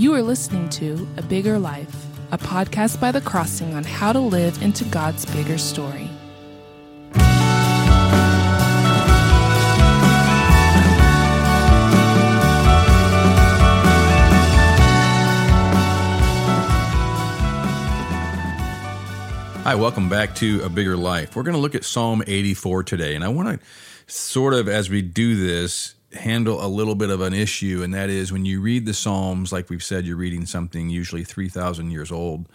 You are listening to A Bigger Life, a podcast by The Crossing on how to live into God's bigger story. Hi, welcome back to A Bigger Life. We're going to look at Psalm 84 today, and I want to sort of, as we do this, handle a little bit of an issue, and that is when you read the Psalms, like we've said, you're reading something usually 3,000 years old.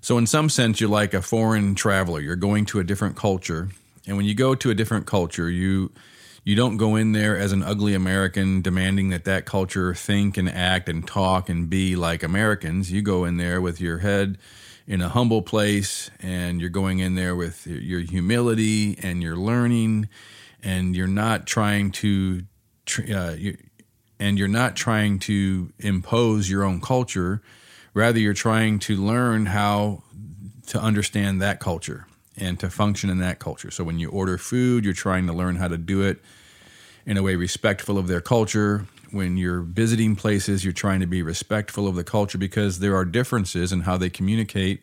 So, in some sense, you're like a foreign traveler. You're going to a different culture, and when you go to a different culture, you you don't go in there as an ugly American demanding that that culture think and act and talk and be like Americans. You go in there with your head in a humble place and you're going in there with your humility and you're learning and you're not trying to uh, you, and you're not trying to impose your own culture. Rather you're trying to learn how to understand that culture and to function in that culture. So when you order food you're trying to learn how to do it in a way respectful of their culture. When you're visiting places, you're trying to be respectful of the culture because there are differences in how they communicate,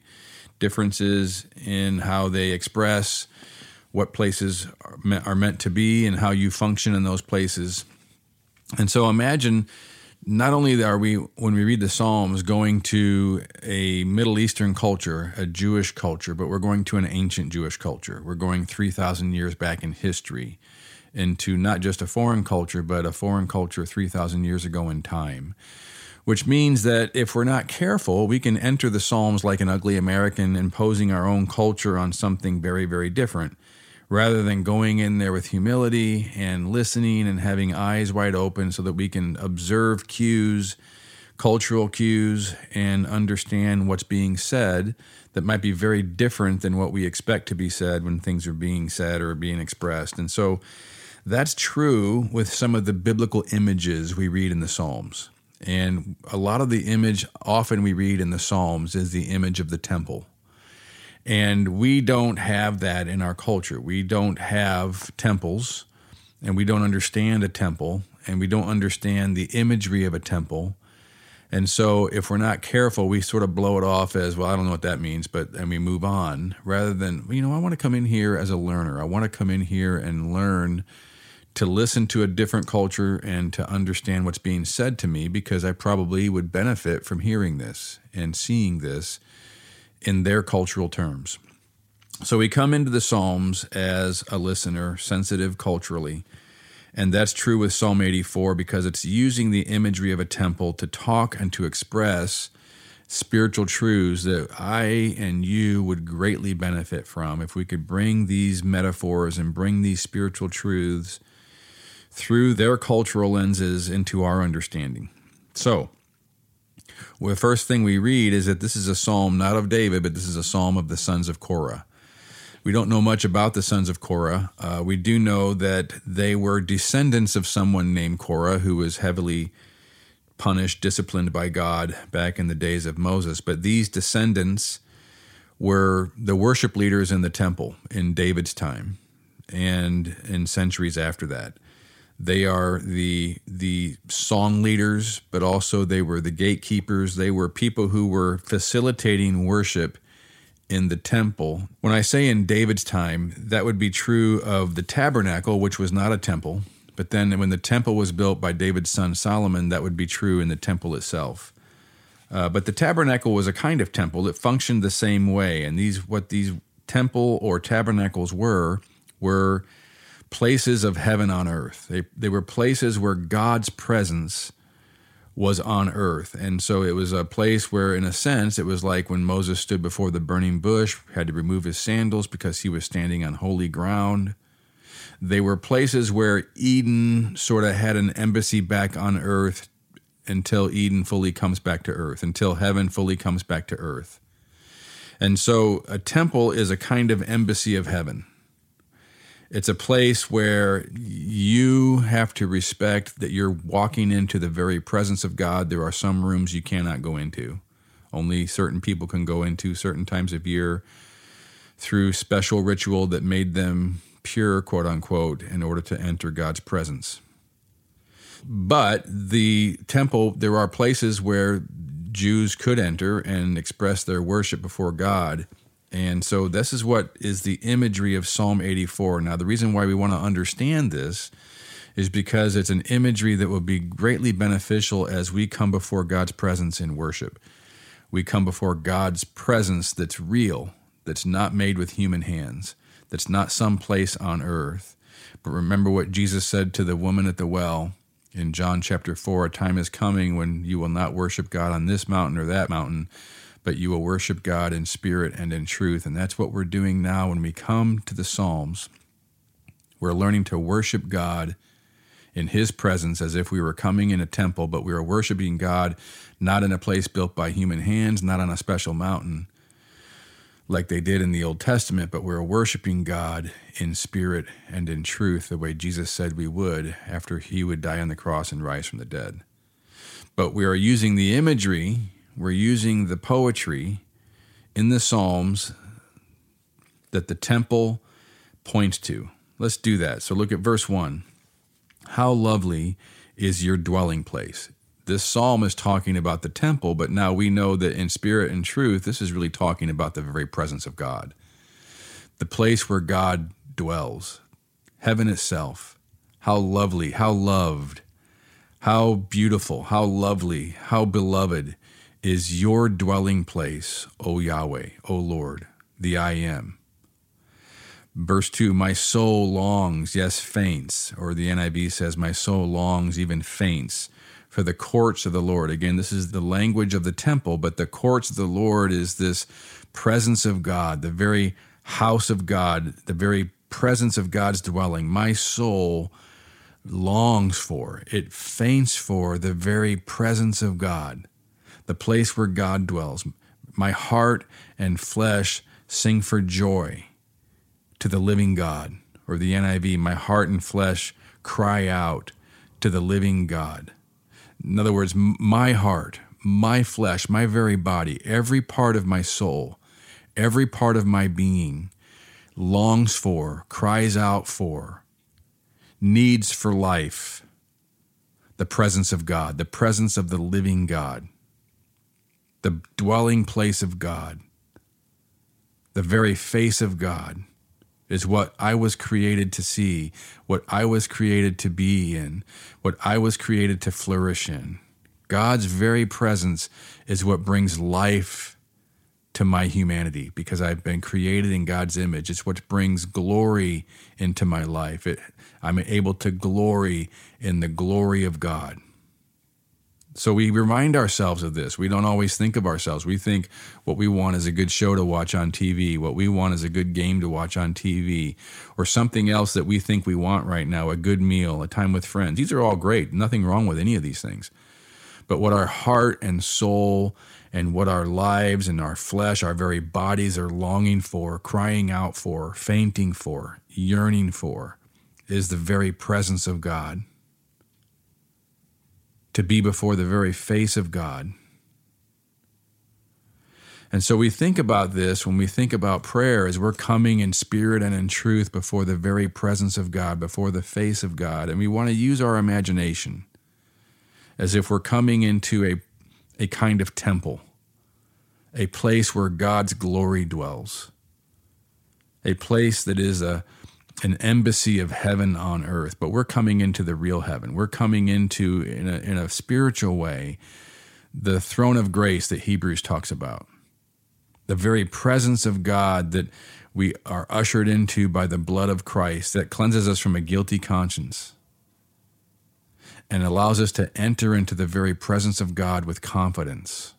differences in how they express what places are meant, are meant to be and how you function in those places. And so imagine not only are we, when we read the Psalms, going to a Middle Eastern culture, a Jewish culture, but we're going to an ancient Jewish culture. We're going 3,000 years back in history into not just a foreign culture, but a foreign culture 3,000 years ago in time. Which means that if we're not careful, we can enter the Psalms like an ugly American, imposing our own culture on something very, very different, rather than going in there with humility and listening and having eyes wide open so that we can observe cues, cultural cues, and understand what's being said that might be very different than what we expect to be said when things are being said or being expressed. And so, that's true with some of the biblical images we read in the Psalms. And a lot of the image often we read in the Psalms is the image of the temple. And we don't have that in our culture. We don't have temples, and we don't understand a temple, and we don't understand the imagery of a temple. And so, if we're not careful, we sort of blow it off as, well, I don't know what that means, but and we move on rather than, you know, I want to come in here as a learner. I want to come in here and learn to listen to a different culture and to understand what's being said to me because I probably would benefit from hearing this and seeing this in their cultural terms. So we come into the Psalms as a listener, sensitive culturally. And that's true with Psalm 84 because it's using the imagery of a temple to talk and to express spiritual truths that I and you would greatly benefit from if we could bring these metaphors and bring these spiritual truths through their cultural lenses into our understanding. So, well, the first thing we read is that this is a psalm not of David, but this is a psalm of the sons of Korah. We don't know much about the sons of Korah. Uh, we do know that they were descendants of someone named Korah who was heavily punished, disciplined by God back in the days of Moses. But these descendants were the worship leaders in the temple in David's time and in centuries after that. They are the the song leaders, but also they were the gatekeepers. They were people who were facilitating worship in the temple. When I say in David's time, that would be true of the tabernacle, which was not a temple. But then when the temple was built by David's son Solomon, that would be true in the temple itself. Uh, but the tabernacle was a kind of temple that functioned the same way. And these, what these temple or tabernacles were, were places of heaven on earth. They, they were places where God's presence was on earth. And so it was a place where, in a sense, it was like when Moses stood before the burning bush, had to remove his sandals because he was standing on holy ground. They were places where Eden sort of had an embassy back on earth until Eden fully comes back to earth, until heaven fully comes back to earth. And so a temple is a kind of embassy of heaven. It's a place where you have to respect that you're walking into the very presence of God. There are some rooms you cannot go into. Only certain people can go into certain times of year through special ritual that made them pure, quote unquote, in order to enter God's presence. But the temple, there are places where Jews could enter and express their worship before God. And so this is what is the imagery of Psalm 84. Now, the reason why we want to understand this is because it's an imagery that will be greatly beneficial as we come before God's presence in worship. We come before God's presence that's real, that's not made with human hands, that's not some place on earth. But remember what Jesus said to the woman at the well in John chapter 4 a time is coming when you will not worship God on this mountain or that mountain, but you will worship God in spirit and in truth. And that's what we're doing now when we come to the Psalms. We're learning to worship God in His presence as if we were coming in a temple, but we are worshiping God not in a place built by human hands, not on a special mountain like they did in the Old Testament, but we're worshiping God in spirit and in truth, the way Jesus said we would after He would die on the cross and rise from the dead. But we are using the imagery, we're using the poetry in the Psalms that the temple points to. Let's do that. So look at verse 1. How lovely is your dwelling place. This psalm is talking about the temple, but now we know that in spirit and truth, this is really talking about the very presence of God, the place where God dwells, heaven itself. How lovely, how loved, how beautiful, how lovely, how beloved is your dwelling place, O Yahweh, O Lord, the I am. Verse 2 My soul longs, yes, faints, or the NIV says, My soul longs, even faints, for the courts of the Lord. Again, this is the language of the temple, but the courts of the Lord is this presence of God, the very house of God, the very presence of God's dwelling. My soul longs for, it faints for the very presence of God, the place where God dwells. My heart and flesh sing for joy to the living God. Or the NIV, my heart and flesh cry out to the living God. In other words, my heart, my flesh, my very body, every part of my soul, every part of my being longs for, cries out for, needs for life the presence of God, the presence of the living God, the dwelling place of God, the very face of God is what I was created to see, what I was created to be in, what I was created to flourish in. God's very presence is what brings life to my humanity because I've been created in God's image. It's what brings glory into my life. It, I'm able to glory in the glory of God. So we remind ourselves of this. We don't always think of ourselves. We think what we want is a good show to watch on TV, what we want is a good game to watch on TV, or something else that we think we want right now a good meal, a time with friends. These are all great. Nothing wrong with any of these things. But what our heart and soul and what our lives and our flesh, our very bodies are longing for, crying out for, fainting for, yearning for, is the very presence of God to be before the very face of God. And so we think about this when we think about prayer as we're coming in spirit and in truth before the very presence of God, before the face of God. And we want to use our imagination as if we're coming into a, a kind of temple, a place where God's glory dwells, a place that is a, an embassy of heaven on earth, but we're coming into the real heaven. We're coming into, in a, in a spiritual way, the throne of grace that Hebrews talks about. The very presence of God that we are ushered into by the blood of Christ that cleanses us from a guilty conscience and allows us to enter into the very presence of God with confidence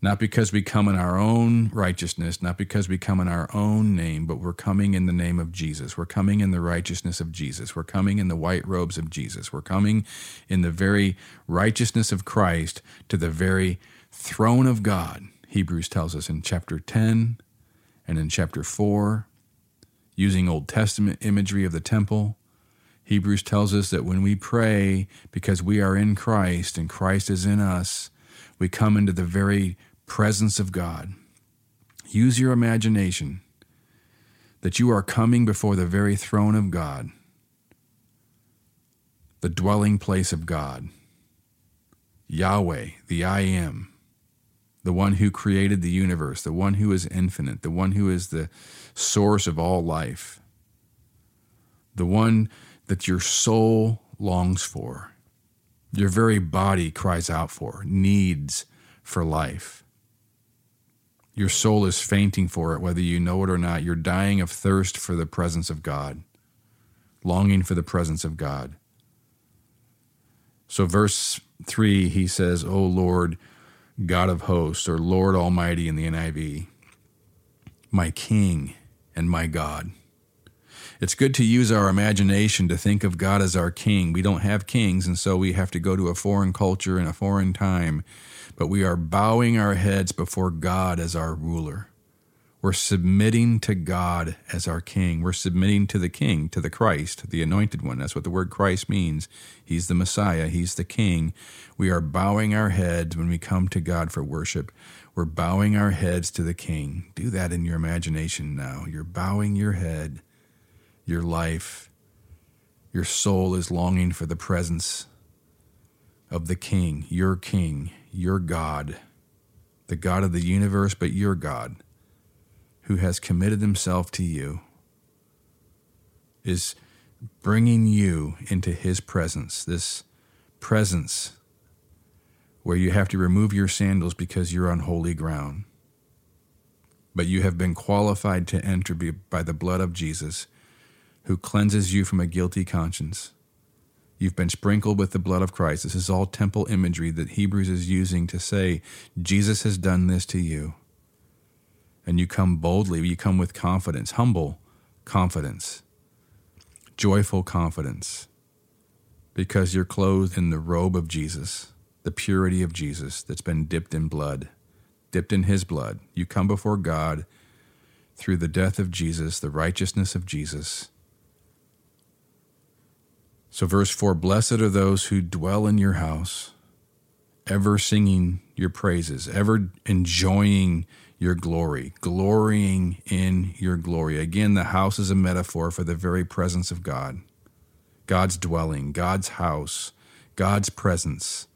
not because we come in our own righteousness, not because we come in our own name, but we're coming in the name of Jesus. We're coming in the righteousness of Jesus. We're coming in the white robes of Jesus. We're coming in the very righteousness of Christ to the very throne of God. Hebrews tells us in chapter 10 and in chapter 4, using Old Testament imagery of the temple. Hebrews tells us that when we pray because we are in Christ and Christ is in us, we come into the very presence of God. Use your imagination that you are coming before the very throne of God. the dwelling place of God. Yahweh, the I am, the one who created the universe, the one who is infinite, the one who is the source of all life, the one that your soul longs for, your very body cries out for, needs for life. Your soul is fainting for it, whether you know it or not. You're dying of thirst for the presence of God, longing for the presence of God. So, verse 3, he says, O Lord, God of hosts, or Lord Almighty in the NIV, my King and my God. It's good to use our imagination to think of God as our King. We don't have kings, and so we have to go to a foreign culture and a foreign time, but we are bowing our heads before God as our ruler. We're submitting to God as our King. We're submitting to the King, to the Christ, the Anointed One. That's what the word Christ means. He's the Messiah, He's the King. We are bowing our heads when we come to God for worship. We're bowing our heads to the King. Do that in your imagination now. You're bowing your head, your life, your soul is longing for the presence of the King, your King, your God, the God of the universe, but your God who has committed himself to you is bringing you into his presence, this presence where you have to remove your sandals because you're on holy ground. But you have been qualified to enter by the blood of Jesus, who cleanses you from a guilty conscience. You've been sprinkled with the blood of Christ. This is all temple imagery that Hebrews is using to say, Jesus has done this to you and you come boldly, you come with confidence, humble confidence, joyful confidence, because you're clothed in the robe of Jesus, the purity of Jesus that's been dipped in blood, dipped in his blood. You come before God through the death of Jesus, the righteousness of Jesus. So, verse 4 Blessed are those who dwell in your house, ever singing your praises, ever enjoying your glory, glorying in your glory. Again, the house is a metaphor for the very presence of God, God's dwelling, God's house, God's presence.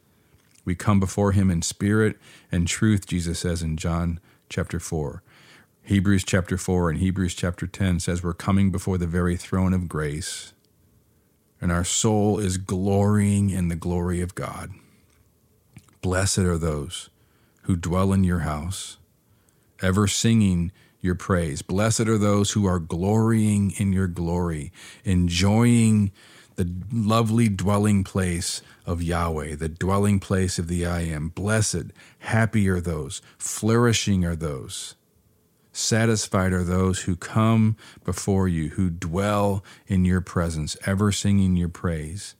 We come before him in spirit and truth, Jesus says in John chapter 4. Hebrews chapter 4 and Hebrews chapter 10 says we're coming before the very throne of grace, and our soul is glorying in the glory of God. Blessed are those who dwell in your house ever singing your praise. Blessed are those who are glorying in your glory, enjoying the lovely dwelling place of Yahweh, the dwelling place of the I am. Blessed, happy are those, flourishing are those. Satisfied are those who come before you, who dwell in your presence, ever singing your praise.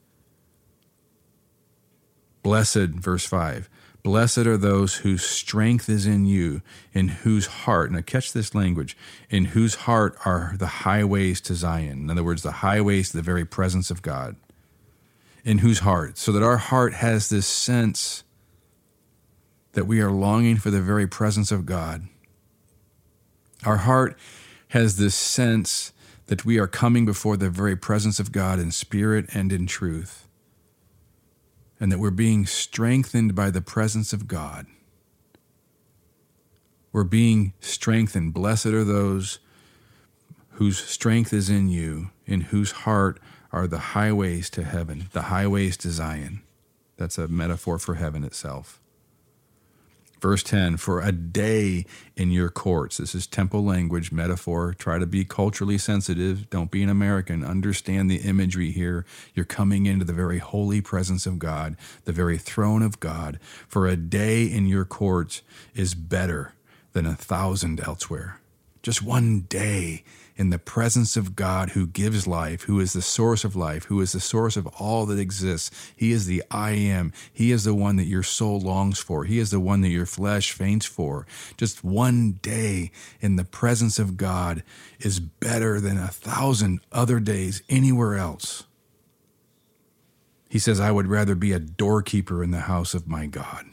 Blessed, verse 5, Blessed are those whose strength is in you, in whose heart, now catch this language, in whose heart are the highways to Zion. In other words, the highways to the very presence of God. In whose heart, so that our heart has this sense that we are longing for the very presence of God. Our heart has this sense that we are coming before the very presence of God in spirit and in truth and that we're being strengthened by the presence of God. We're being strengthened. Blessed are those whose strength is in you, in whose heart are the highways to heaven, the highways to Zion. That's a metaphor for heaven itself. Verse 10 For a day in your courts. This is temple language, metaphor. Try to be culturally sensitive. Don't be an American. Understand the imagery here. You're coming into the very holy presence of God, the very throne of God. For a day in your courts is better than a thousand elsewhere. Just one day in the presence of God who gives life, who is the source of life, who is the source of all that exists. He is the I am. He is the one that your soul longs for. He is the one that your flesh faints for. Just one day in the presence of God is better than a thousand other days anywhere else. He says, I would rather be a doorkeeper in the house of my God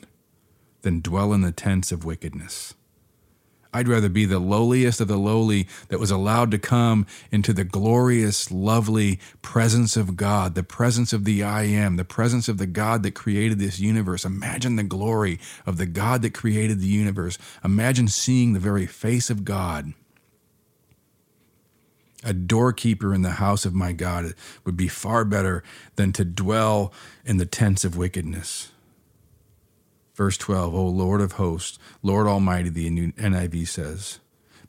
than dwell in the tents of wickedness. I'd rather be the lowliest of the lowly that was allowed to come into the glorious, lovely presence of God, the presence of the I am, the presence of the God that created this universe. Imagine the glory of the God that created the universe. Imagine seeing the very face of God. A doorkeeper in the house of my God would be far better than to dwell in the tents of wickedness. Verse 12, O Lord of hosts, Lord Almighty, the NIV says,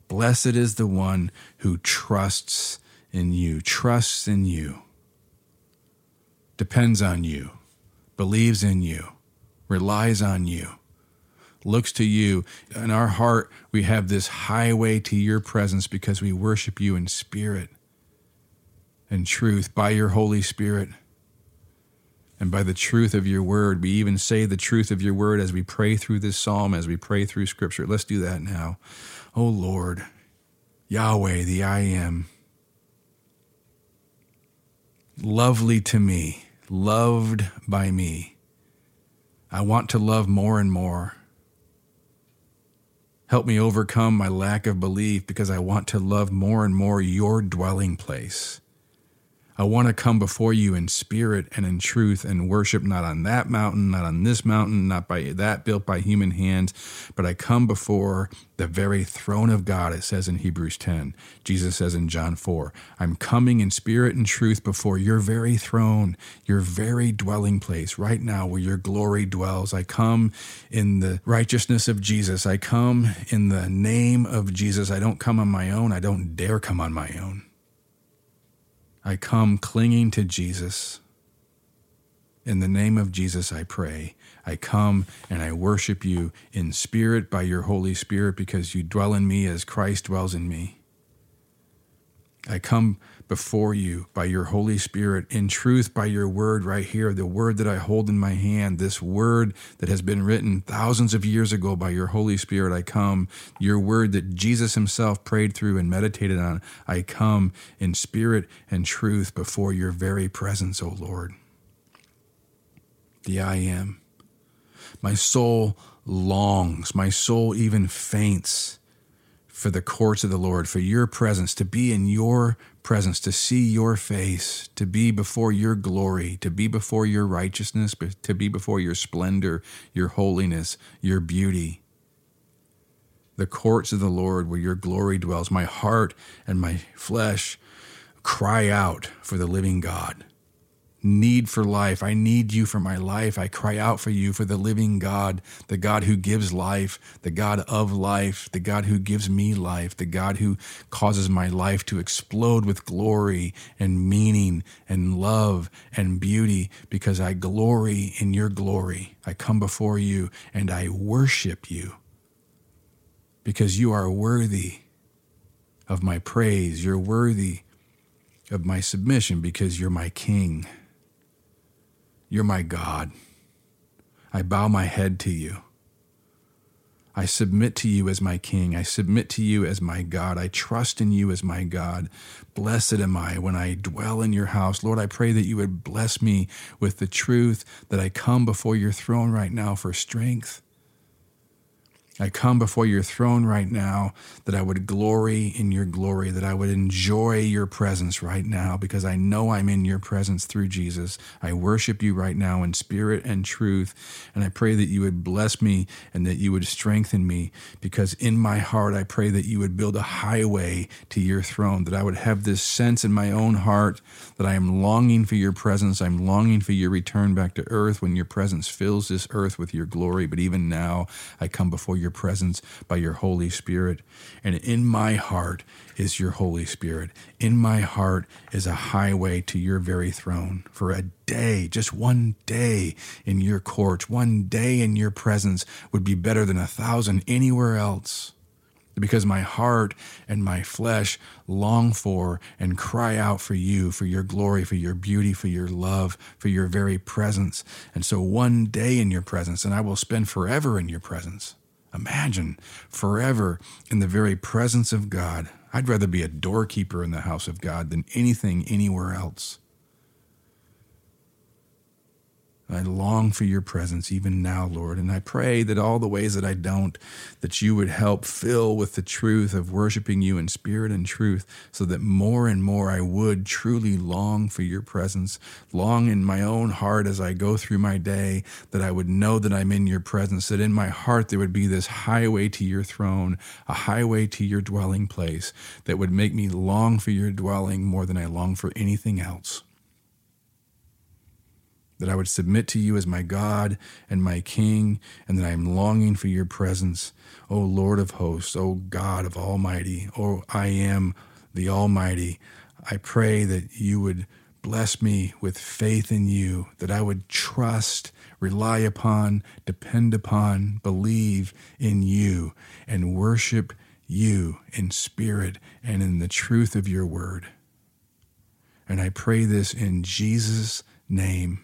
Blessed is the one who trusts in you, trusts in you, depends on you, believes in you, relies on you, looks to you. In our heart, we have this highway to your presence because we worship you in spirit and truth by your Holy Spirit and by the truth of your word. We even say the truth of your word as we pray through this psalm, as we pray through scripture. Let's do that now. Oh Lord, Yahweh, the I am, lovely to me, loved by me. I want to love more and more. Help me overcome my lack of belief because I want to love more and more your dwelling place. I want to come before you in spirit and in truth and worship not on that mountain, not on this mountain, not by that built by human hands, but I come before the very throne of God, it says in Hebrews 10. Jesus says in John 4, I'm coming in spirit and truth before your very throne, your very dwelling place, right now where your glory dwells. I come in the righteousness of Jesus. I come in the name of Jesus. I don't come on my own. I don't dare come on my own. I come clinging to Jesus. In the name of Jesus, I pray. I come and I worship you in spirit by your Holy Spirit because you dwell in me as Christ dwells in me. I come before you by your Holy Spirit, in truth by your word right here, the word that I hold in my hand, this word that has been written thousands of years ago by your Holy Spirit. I come, your word that Jesus himself prayed through and meditated on. I come in spirit and truth before your very presence, O Lord. The I am. My soul longs, my soul even faints for the courts of the Lord, for your presence, to be in your presence, to see your face, to be before your glory, to be before your righteousness, to be before your splendor, your holiness, your beauty. The courts of the Lord where your glory dwells. My heart and my flesh cry out for the living God need for life. I need you for my life. I cry out for you for the living God, the God who gives life, the God of life, the God who gives me life, the God who causes my life to explode with glory and meaning and love and beauty because I glory in your glory. I come before you and I worship you because you are worthy of my praise. You're worthy of my submission because you're my king. You're my God. I bow my head to you. I submit to you as my King. I submit to you as my God. I trust in you as my God. Blessed am I when I dwell in your house. Lord, I pray that you would bless me with the truth that I come before your throne right now for strength I come before your throne right now that I would glory in your glory, that I would enjoy your presence right now because I know I'm in your presence through Jesus. I worship you right now in spirit and truth. And I pray that you would bless me and that you would strengthen me because in my heart, I pray that you would build a highway to your throne, that I would have this sense in my own heart that I am longing for your presence. I'm longing for your return back to earth when your presence fills this earth with your glory. But even now, I come before your presence by your Holy Spirit. And in my heart is your Holy Spirit. In my heart is a highway to your very throne. For a day, just one day in your courts, one day in your presence would be better than a thousand anywhere else because my heart and my flesh long for and cry out for you, for your glory, for your beauty, for your love, for your very presence. And so one day in your presence, and I will spend forever in your presence. Imagine forever in the very presence of God. I'd rather be a doorkeeper in the house of God than anything anywhere else. I long for your presence even now, Lord. And I pray that all the ways that I don't, that you would help fill with the truth of worshiping you in spirit and truth, so that more and more I would truly long for your presence, long in my own heart as I go through my day, that I would know that I'm in your presence, that in my heart there would be this highway to your throne, a highway to your dwelling place that would make me long for your dwelling more than I long for anything else that I would submit to you as my God and my King, and that I am longing for your presence, O Lord of hosts, O God of Almighty, O I am the Almighty. I pray that you would bless me with faith in you, that I would trust, rely upon, depend upon, believe in you, and worship you in spirit and in the truth of your word. And I pray this in Jesus' name.